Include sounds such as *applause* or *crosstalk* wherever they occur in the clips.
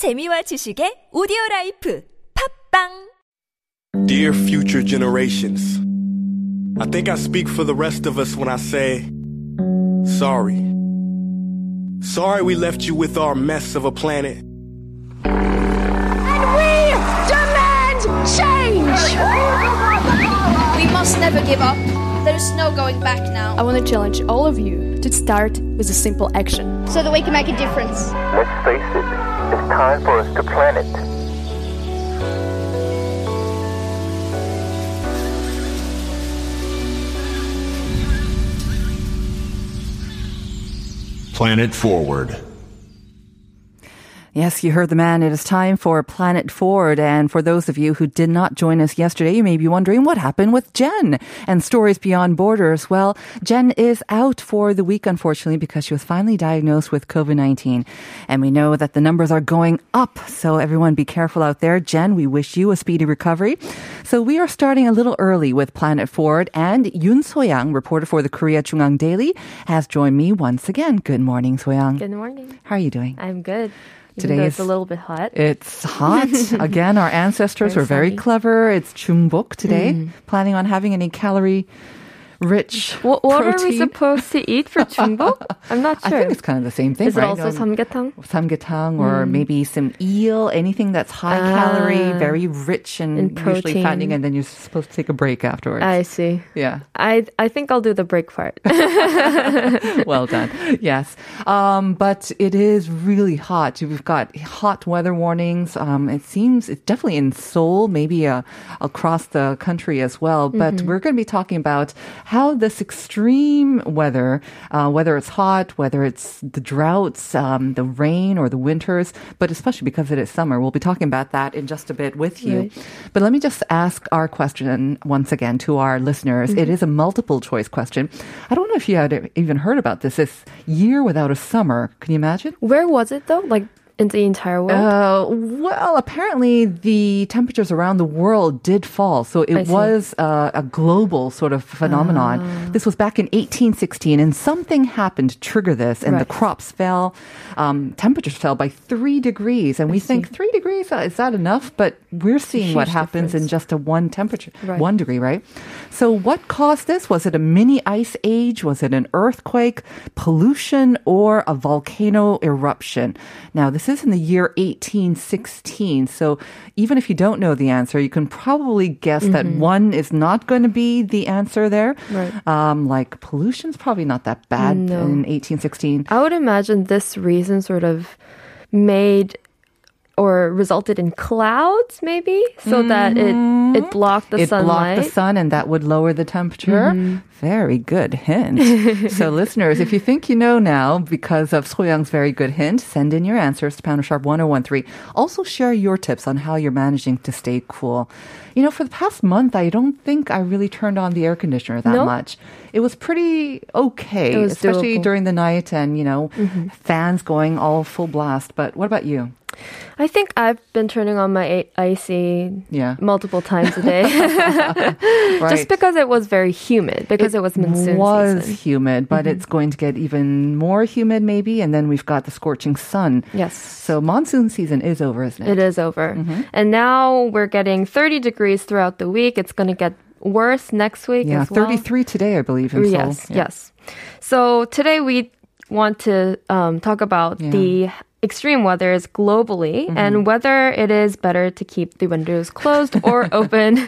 재미와 지식의 오디오 라이프 팝빵 Dear future generations, I think I speak for the rest of us when I say, sorry. Sorry we left you with our mess of a planet. And we demand change! We must never give up. There is no going back now. I want to challenge all of you to start with a simple action. So that we can make a difference. Let's face it, it's time for us to plan it. Planet Forward. Yes, you heard the man. It is time for Planet Forward. And for those of you who did not join us yesterday, you may be wondering what happened with Jen and Stories Beyond Borders. Well, Jen is out for the week, unfortunately, because she was finally diagnosed with COVID-19. And we know that the numbers are going up. So everyone be careful out there. Jen, we wish you a speedy recovery. So we are starting a little early with Planet Forward. And Yoon So-yang, reporter for the Korea JoongAng Daily, has joined me once again. Good morning, So-yang. Good morning. How are you doing? I'm good. Today is it's a little bit hot. It's hot. *laughs* Again, our ancestors Very were very sunny. clever. It's Chumbuk today. Mm. Planning on having any calorie rich What, what are we supposed to eat for 중복? *laughs* I'm not sure. I think it's kind of the same thing, Is it also Um, samgyetang? samgyetang or maybe some eel, anything that's high calorie, Ah. very rich and In usually fattening, and then you're supposed to take a break afterwards. I see. yeah. I I think I'll do the break part. *laughs* well done. Yes. Um, but it is really hot. We've got hot weather warnings. Um, it seems it's definitely in Seoul, maybe uh, across the country as well. But we're going to be talking about how this extreme weather, uh, whether it's hot, whether it's the droughts, um, the rain or the winters, but especially because it is summer, we'll be talking about that in just a bit with you. Right. But let me just ask our question once again to our listeners. It is a multiple choice question. I don't know if you had even heard about this. This year without a summer. Can you imagine? Where was it though? Like in the entire world? Uh, well, apparently the temperatures around the world did fall. So it see. was uh, a global sort of phenomenon. Ah. This was back in 1816, and something happened to trigger this, and the crops fell. Um, temperatures fell by three degrees, and we think three degrees uh, is that enough? But we're seeing what happens in just a one temperature, Right. one degree, right? So what caused this? Was it a mini ice age? Was it an earthquake, pollution, or a volcano eruption? Now, this is in the year 1816. So even if you don't know the answer, you can probably guess that one is not going to be the answer there. Right. Um, like pollution's probably not that bad No. in 1816. I would imagine this reason sort of made or resulted in clouds maybe so that it it blocked the Mm-hmm. it blocked the sun and that would lower the temperature. Very good hint. *laughs* so listeners, if you think you know now because of Soyoung's very good hint, send in your answers to Pounder Sharp 1013. Also share your tips on how you're managing to stay cool. You know, for the past month, I don't think I really turned on the air conditioner that No? much. It was pretty okay, was especially doable. during the night and, you know, fans going all full blast. But what about you? I think I've been turning on my AC Yeah. multiple times a day. *laughs* *laughs* Right. Just because it was very humid, because it, was monsoon was season. humid, but it's going to get even more humid maybe, and then we've got the scorching sun. Yes. So monsoon season is over, isn't it? It is over. Mm-hmm. And now we're getting 30 degrees throughout the week. It's going to get worse next week Yeah, as well. 33 today, I believe. In. Yes, Yeah. yes. So today we want to um, talk about Yeah. the extreme weather is globally Mm-hmm. and whether it is better to keep the windows closed or *laughs* open *laughs*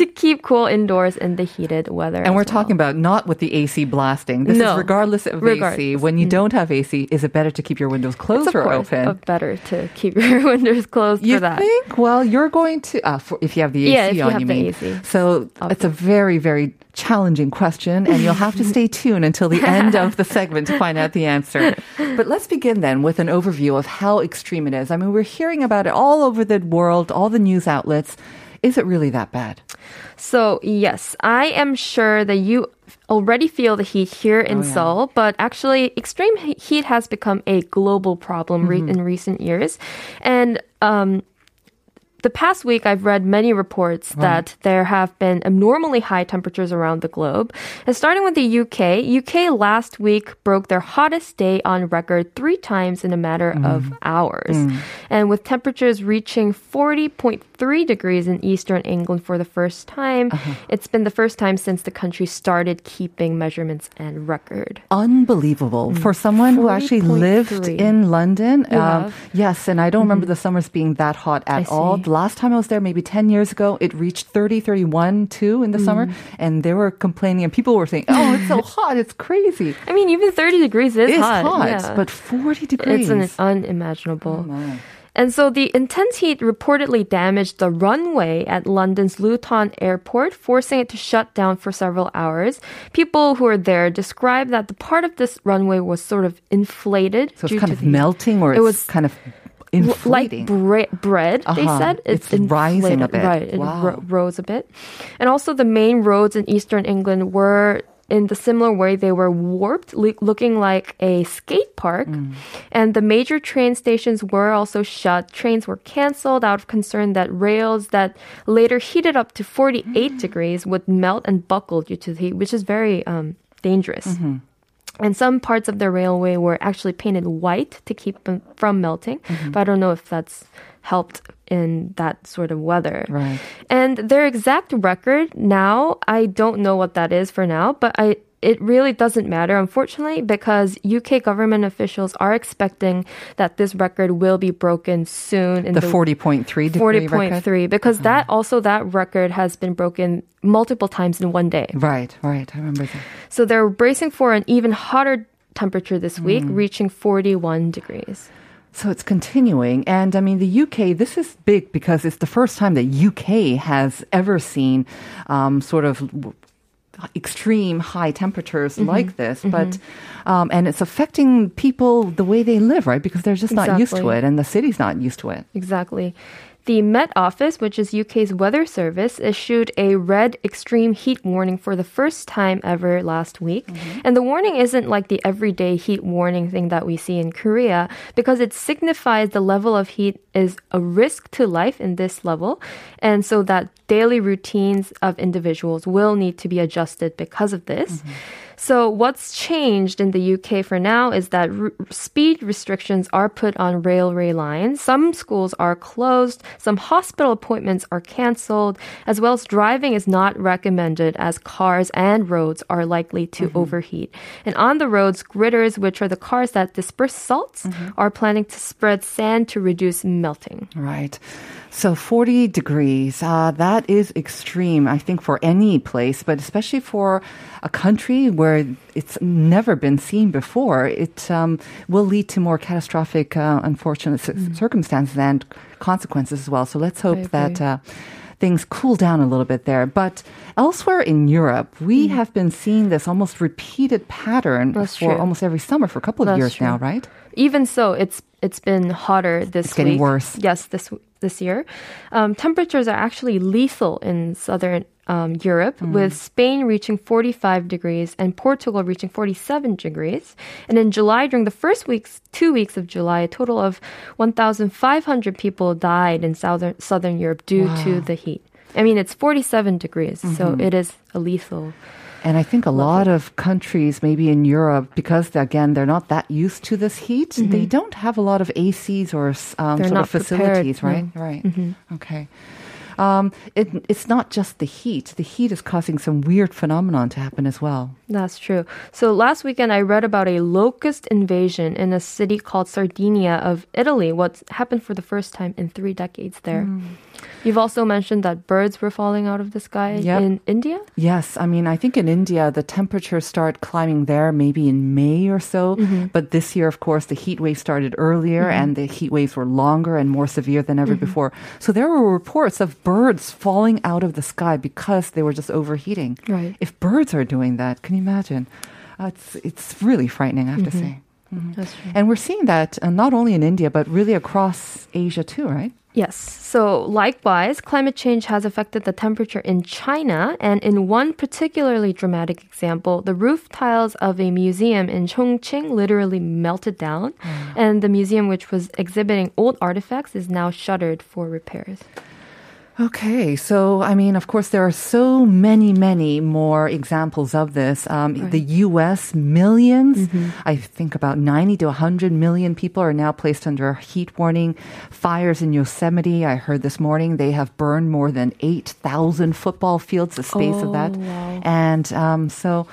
to keep cool indoors in the heated weather. And we're well. talking about not with the AC blasting. This is No. regardless of AC. When you don't have AC, is it better to keep your windows closed It's or course open? better to keep your *laughs* windows closed You for that. think? Well, you're going to uh, for, if you have the AC Yeah, you on, you the mean. AC. So it's a very, very challenging question, and you'll have to *laughs* stay tuned until the end of the segment to find out the answer. *laughs* But let's begin then with an overview of how extreme it is. I mean, we're hearing about it all over the world, all the news outlets. Is it really that bad? So, yes, I am sure that you already feel the heat here in Oh, yeah. Seoul, but actually, extreme heat has become a global problem Mm-hmm. in recent years. And um, the past week, I've read many reports that there have been abnormally high temperatures around the globe. And starting with the UK, UK last week broke their hottest day on record three times in a matter mm-hmm. of hours. Mm. And with temperatures reaching 40.3 degrees in eastern England for the first time, uh-huh. it's been the first time since the country started keeping measurements and record. Unbelievable mm. for someone who actually lived 40.3. in London. Um, yes, and I don't remember mm-hmm. the summers being that hot at I all. see. Last time I was there, maybe 10 years ago, it reached 30, 31 too in the mm. summer. And they were complaining, and people were saying, oh, it's so *laughs* hot, it's crazy. I mean, even 30 degrees is It's hot. hot, yeah. but 40 degrees. It's an unimaginable. Oh. And so the intense heat reportedly damaged the runway at London's Luton Airport, forcing it to shut down for several hours. People who were there described that the part of this runway was sort of inflated. So due it's kind to of the- melting or It it's was kind of l- like bre- bread. They Uh-huh. said It's rising a bit. Right, it Wow. ro- rose a bit, and also the main roads in eastern England were. In the similar way, they were warped, loo- looking like a skate park. Mm. And the major train stations were also shut. Trains were canceled out of concern that rails that later heated up to 48 *gasps* degrees would melt and buckle due to the heat, which is very um, dangerous. Mm-hmm. And some parts of the railway were actually painted white to keep them from melting. Mm-hmm. But I don't know if that's helped in that sort of weather. Right. And their exact record now, I don't know what that is for now, but I it really doesn't matter, unfortunately, because UK government officials are expecting that this record will be broken soon. In the 40.3 degree forty point record? three, because that also that record has been broken multiple times in one day. Right, right. I remember that. So they're bracing for an even hotter temperature this week, Mm. reaching 41 degrees. So it's continuing. And I mean, the UK, this is big because it's the first time that UK has ever seen um, sort of extreme high temperatures Mm-hmm. like this. But, um, and it's affecting people the way they live, right? Because they're just not used to it and the city's not used to it. Exactly. The Met Office, which is UK's weather service, issued a red extreme heat warning for the first time ever last week. Mm-hmm. And the warning isn't like the everyday heat warning thing that we see in Korea because it signifies the level of heat is a risk to life in this level. And so that daily routines of individuals will need to be adjusted because of this. Mm-hmm. So, what's changed in the UK for now is that r- speed restrictions are put on railway lines. Some schools are closed, some hospital appointments are canceled, as well as driving is not recommended as cars and roads are likely to overheat. And on the roads, gritters, which are the cars that disperse salts, are planning to spread sand to reduce melting. Right. So 40 degrees, uh, that is extreme, I think, for any place, but especially for a country where it's never been seen before. It um, will lead to more catastrophic, uh, unfortunate cir- circumstances and consequences as well. So let's hope that. Uh, Things cool down a little bit there. But elsewhere in Europe, we have been seeing this almost repeated pattern That's for true. almost every summer for a couple of That's years now, right? even so, it's it's been hotter this It's getting week. worse. Yes, this this year, um, temperatures are actually lethal in southern um, Europe, Mm. with Spain reaching 45 degrees and Portugal reaching 47 degrees. And in July, during the first weeks, two weeks of July, a total of 1,500 people died in southern southern Europe due to the heat. I mean, it's 47 degrees, so Mm-hmm. it is a lethal. And I think a lot of countries, maybe in Europe, because again they're not that used to this heat, they don't have a lot of ACs or um, Mm-hmm. Sort of facilities, prepared, Mm-hmm. right? Right. Okay. Um, it, it's not just the heat. The heat is causing some weird phenomenon to happen as well. That's true. So last weekend, I read about a locust invasion in a city called Sardinia of Italy. What happened for the first time in three decades there. Hmm. You've also mentioned that birds were falling out of the sky Yep. in India. Yes, I mean, I think in India, the temperatures start climbing there maybe in May or so. Mm-hmm. But this year, of course, the heat wave started earlier and the heat waves were longer and more severe than ever Mm-hmm. before. So there were reports of birds falling out of the sky because they were just overheating. Right. If birds are doing that, can you imagine? Uh, it's, it's really frightening, I have Mm-hmm. to say. That's true. And we're seeing that uh, not only in India, but really across Asia too, right? Yes. So likewise, climate change has affected the temperature in China. And in one particularly dramatic example, the roof tiles of a museum in Chongqing literally melted down. Mm. And the museum, which was exhibiting old artifacts, is now shuttered for repairs. Okay, so I mean, of course, there are so many, many more examples of this. Um, The U.S. 1000000s I think about 90 to 100 million people are now placed under a heat warning. Fires in Yosemite, I heard this morning, they have burned more than 8,000 football fields, the space of that. And um, so.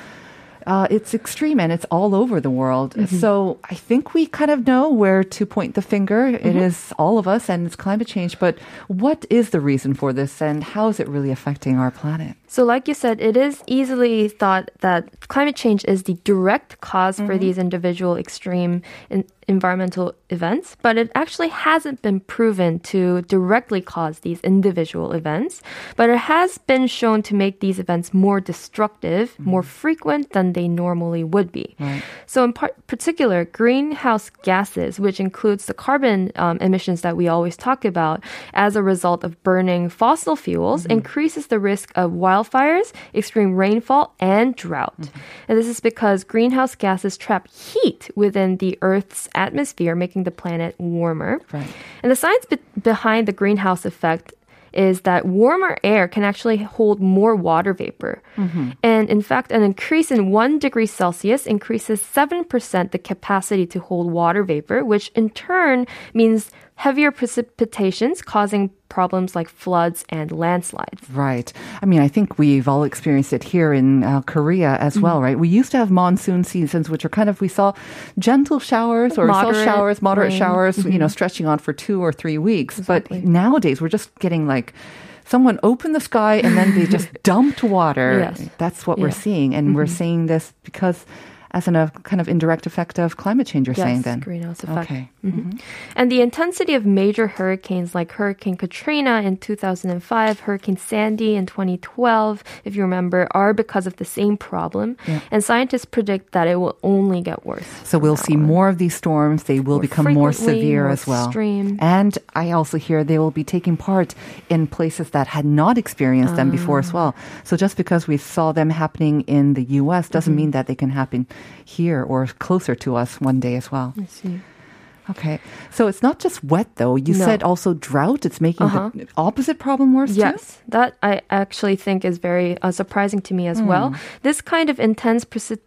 Uh, it's extreme and it's all over the world. So I think we kind of know where to point the finger. It is all of us and it's climate change. But what is the reason for this and how is it really affecting our planet? So, like you said, it is easily thought that climate change is the direct cause for mm-hmm. these individual extreme in- environmental events, but it actually hasn't been proven to directly cause these individual events. But it has been shown to make these events more destructive, mm-hmm. more frequent than they normally would be. So, in par- particular, greenhouse gases, which includes the carbon um, emissions that we always talk about as a result of burning fossil fuels, mm-hmm. increases the risk of wildfires, extreme rainfall, and drought. And this is because greenhouse gases trap heat within the Earth's atmosphere, making the planet warmer. Right. And the science be- behind the greenhouse effect is that warmer air can actually hold more water vapor. Mm-hmm. And in fact, an increase in 1 degree Celsius increases 7% the capacity to hold water vapor, which in turn means heavier precipitations causing problems like floods and landslides. Right. I mean, I think we've all experienced it here in uh, Korea as well, mm-hmm. right? We used to have monsoon seasons, which are kind of, we saw gentle showers or Moderate showers, moderate rain. showers, you know, mm-hmm. stretching on for two or three weeks. Exactly. But nowadays, we're just getting like, Someone opened the sky and then they just *laughs* dumped water. Yes. That's what we're seeing. And we're mm-hmm. seeing this because as a kind of indirect effect of climate change, you're saying Yes, then. greenhouse effect. Okay. Mhm. And the intensity of major hurricanes like Hurricane Katrina in 2005, Hurricane Sandy in 2012, if you remember, are because of the same problem. And scientists predict that it will only get worse. So we'll see more of these storms. They will More become more severe more as well. extreme. And I also hear they will be taking part in places that had not experienced them before as well. So just because we saw them happening in the US doesn't Mm-hmm. mean that they can happen here or closer to us one day as well. I see. Okay. So it's not just wet though. You No. said also drought. It's making Uh-huh. the opposite problem worse too? Yes, that I actually think is very uh, surprising to me as well. This kind of intense preci-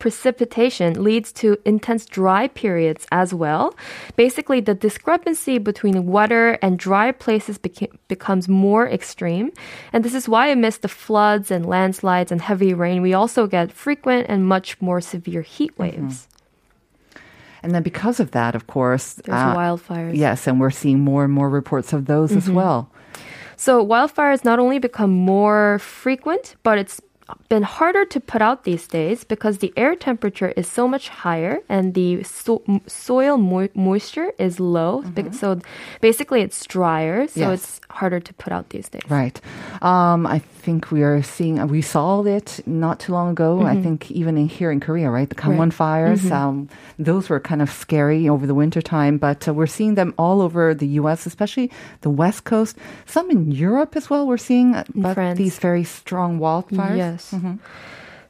precipitation leads to intense dry periods as well. Basically, the discrepancy between wetter and dry places beca- becomes more extreme. And this is why, amidst the floods and landslides and heavy rain, we also get frequent and much more severe heat waves. And then because of that, of course, There's uh, wildfires. Yes, and we're seeing more and more reports of those as well. So wildfires not only become more frequent, but it's been harder to put out these days because the air temperature is so much higher and the so- soil mo- moisture is low. Bec- So basically, it's drier, so Yes. it's harder to put out these days. Right. Um, I think we are seeing, we saw it not too long ago. I think even in, here in Korea, right? The Gangwon Mm-hmm. Fires, um, those were kind of scary over the winter time, but uh, we're seeing them all over the U.S., especially the West Coast. Some in Europe as well. We're seeing uh, but these very strong wildfires. Yes.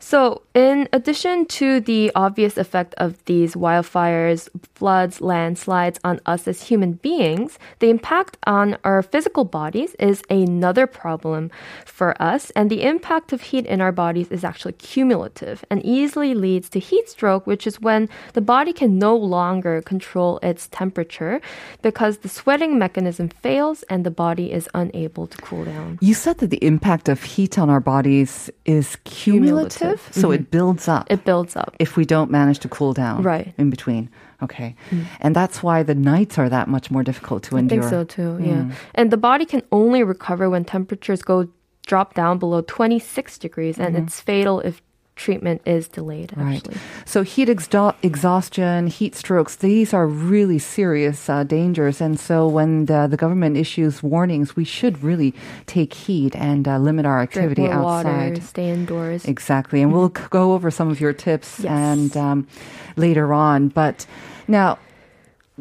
So, in addition to the obvious effect of these wildfires, floods, landslides on us as human beings, the impact on our physical bodies is another problem for us. And the impact of heat in our bodies is actually cumulative and easily leads to heat stroke, which is when the body can no longer control its temperature because the sweating mechanism fails and the body is unable to cool down. You said that the impact of heat on our bodies is cumulative, Cumulative. So it mm-hmm. builds up. It builds up. if we don't manage to cool down Right. in between. Okay. Mm. And that's why the nights are that much more difficult to I endure. think so too. Mm. Yeah, and the body can only recover when temperatures go drop down below 26 degrees, and mm-hmm. it's fatal if treatment is delayed. Right. So heat exha- exhaustion, heat strokes, these are really serious uh, dangers. And so when the, the government issues warnings, we should really take heed and uh, limit our drink activity more outside. water, stay indoors. Exactly. And we'll go over some of your tips Yes. and um, later on. But now,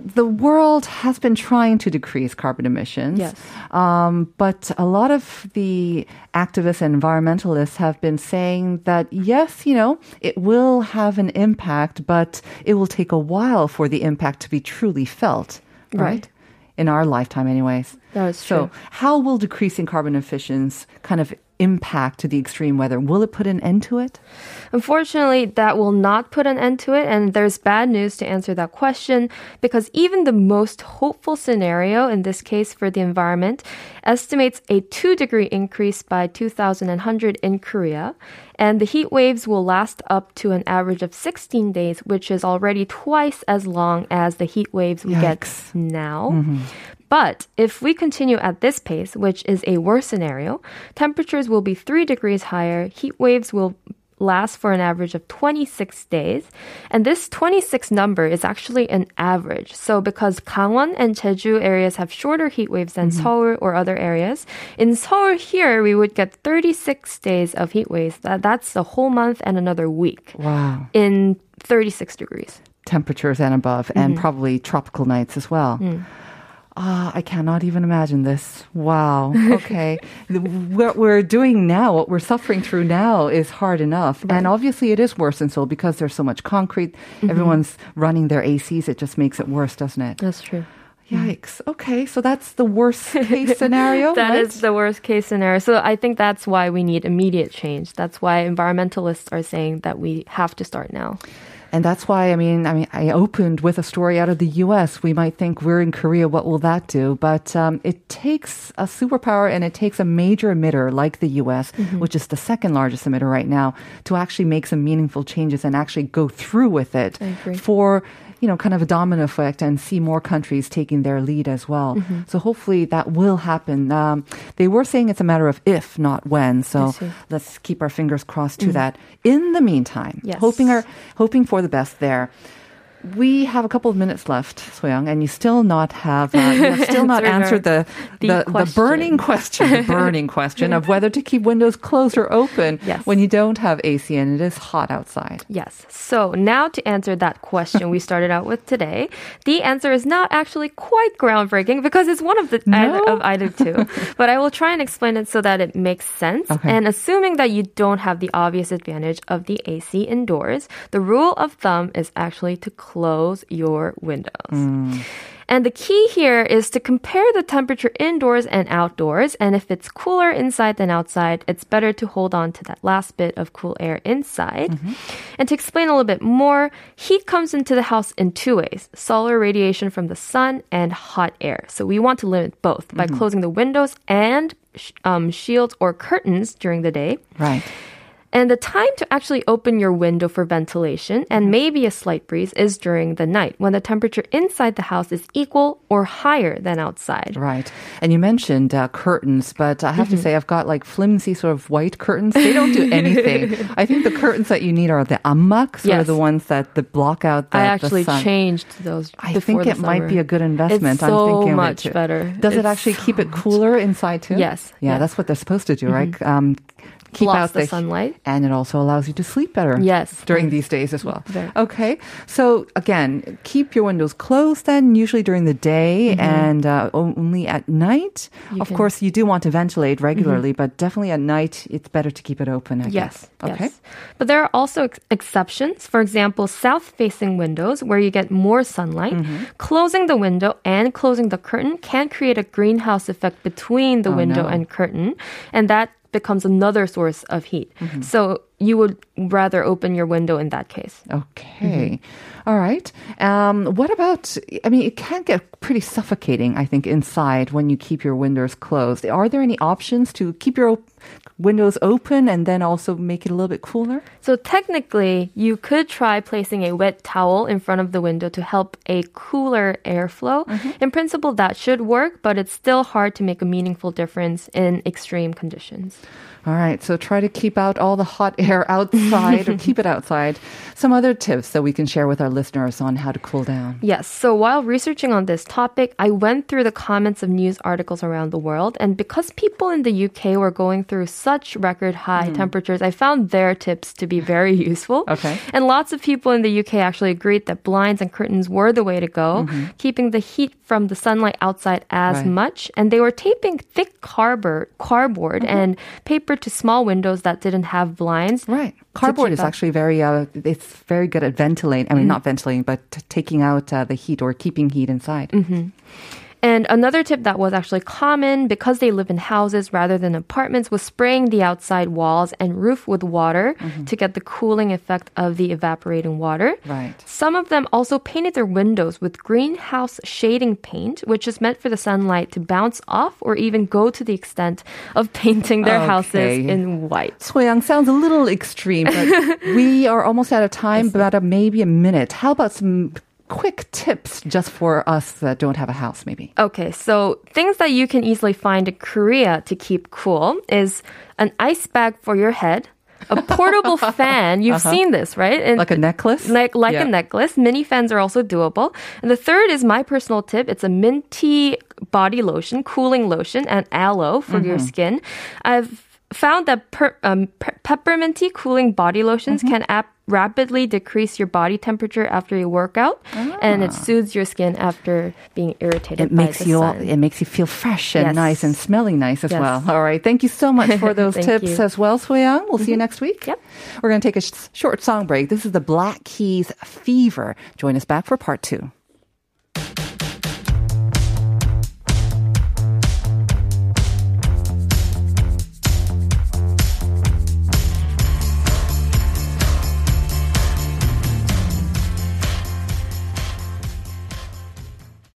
the world has been trying to decrease carbon emissions. Yes. Um, but a lot of the activists and environmentalists have been saying that, yes, you know, it will have an impact, but it will take a while for the impact to be truly felt. Right? Right. in our lifetime, anyways. That's So, true. how will decreasing carbon emissions kind of impact to the extreme weather? Will it put an end to it? Unfortunately, that will not put an end to it, and there's bad news to answer that question because even the most hopeful scenario in this case for the environment estimates a 2 degree increase by 2100 in Korea, and the heat waves will last up to an average of 16 days, which is already twice as long as the heat waves we get Yikes. now. Mm-hmm. But if we continue at this pace, which is a worse scenario, temperatures will be 3 degrees higher, heat waves will last for an average of 26 days. And this 26 number is actually an average. So because Gangwon and Jeju areas have shorter heat waves than mm-hmm. Seoul or other areas, in Seoul here we would get 36 days of heat waves. That, that's the whole month and another week Wow. in 36 degrees. Temperatures and above, and mm-hmm. probably tropical nights as well. Mm. Ah, I cannot even imagine this. Wow. *laughs* Okay. What we're doing now, what we're suffering through now is hard enough. And obviously it is worse in Seoul because there's so much concrete. Everyone's running their ACs. It just makes it worse, doesn't it? That's true. Yikes. Okay. So that's the worst case *laughs* scenario. That right? is the worst case scenario. So I think that's why we need immediate change. That's why environmentalists are saying that we have to start now. And that's why I mean, I mean, I opened with a story out of the U.S. We might think we're in Korea. What will that do? But um, it takes a superpower and it takes a major emitter like the U.S., Mm-hmm. which is the second largest emitter right now, to actually make some meaningful changes and actually go through with it for you know kind of a domino effect and see more countries taking their lead as well. Mm-hmm. So hopefully that will happen. Um, they were saying it's a matter of if, not when. So. Let's keep our fingers crossed to that. In the meantime, Yes. hoping our hoping for the best there. We have a couple of minutes left, Soyoung, and you still not have uh, you have *laughs* still not answered the the the, the burning question, the burning *laughs* question of whether to keep windows closed or open Yes. when you don't have AC and it is hot outside. Yes. So now to answer that question we started out with today, the answer is not actually quite groundbreaking because it's one of the No? of either two. *laughs* but I will try and explain it so that it makes sense. Okay. And assuming that you don't have the obvious advantage of the AC indoors, the rule of thumb is actually to close your windows. Mm. And the key here is to compare the temperature indoors and outdoors. And if it's cooler inside than outside, it's better to hold on to that last bit of cool air inside. Mm-hmm. And to explain a little bit more, heat comes into the house in two ways solar radiation from the sun and hot air. So we want to limit both by mm-hmm. closing the windows and um, shields or curtains during the day. Right. And the time to actually open your window for ventilation and maybe a slight breeze is during the night when the temperature inside the house is equal or higher than outside. Right. And you mentioned uh, curtains, but I have to say I've got like flimsy sort of white curtains. They don't do anything. *laughs* I think the curtains that you need are the ammak, sort Yes. of the ones that the block out the, I the actually sun. changed those. I think the it might be a good investment. It's I'm so thinking of it much better. Does it actually so keep it cooler inside too? Yes, Yeah, yes. that's what they're supposed to do, right? Um, keep Blocks out the sunlight. and it also allows you to sleep better. Yes. during these days as well. Very. Okay, so again, keep your windows closed then, usually during the day and uh, only at night. Mm-hmm. You of can- Mm-hmm. course, you do want to ventilate regularly, but definitely at night, it's better to keep it open. I Yes. guess. Okay. Yes. But there are also ex- exceptions. For example, south facing windows where you get more sunlight. Mm-hmm. Closing the window and closing the curtain can create a greenhouse effect between the Oh, window no. and curtain. And that becomes another source of heat. Mm-hmm. So you would rather open your window in that case. Okay. All right. Um, what about, I mean, it can get pretty suffocating, I think, inside when you keep your windows closed. Are there any options to keep your op- windows open and then also make it a little bit cooler? So technically, you could try placing a wet towel in front of the window to help a cooler airflow. In principle, that should work, but it's still hard to make a meaningful difference in extreme conditions. All right, so try to keep out all the hot *laughs* air outside or keep it outside. Some other tips that we can share with our listeners on how to cool down. Yes. So while researching on this topic, I went through the comments of news articles around the world. And because people in the UK were going through such record high hmm. temperatures, I found their tips to be very *laughs* useful. Okay. And lots of people in the UK actually agreed that blinds and curtains were the way to go, mm-hmm. keeping the heat from the sunlight outside as Right. much. And they were taping thick cardboard, cardboard and paper to small windows that didn't have blinds. Right. Cardboard is actually very, uh, it's very good at ventilating. I mean, not ventilating, but taking out uh, the heat or keeping heat inside. And another tip that was actually common because they live in houses rather than apartments was spraying the outside walls and roof with water mm-hmm. to get the cooling effect of the evaporating water. Right. Some of them also painted their windows with greenhouse shading paint, which is meant for the sunlight to bounce off or even go to the extent of *laughs* painting their houses in white. Soyoung sounds a little extreme, but *laughs* we are almost out of time, but maybe a minute. How about some quick tips just for us that don't have a house, maybe? Okay, so things that you can easily find in Korea to keep cool is an ice bag for your head, a *laughs* portable fan. You've seen this, right? And Uh-huh. Like a necklace? like like Yeah. a necklace. Mini fans are also doable. And the third is my personal tip. It's a minty body lotion, cooling lotion, and aloe for your Mm-hmm. skin. I've found that per, um, pe- pepperminty cooling body lotions Mm-hmm. can ap- rapidly decrease your body temperature after you work out, and it soothes your skin after being irritated Ah. It makes you sun. it makes you feel fresh and Yes. nice and smelling nice as Yes. well. All right, thank you so much for *laughs* those tips you. as well, Soyoung. We'll see you next week. Yep. We're going to take a sh- short song break. This is the Black Keys Fever. Join us back for part two.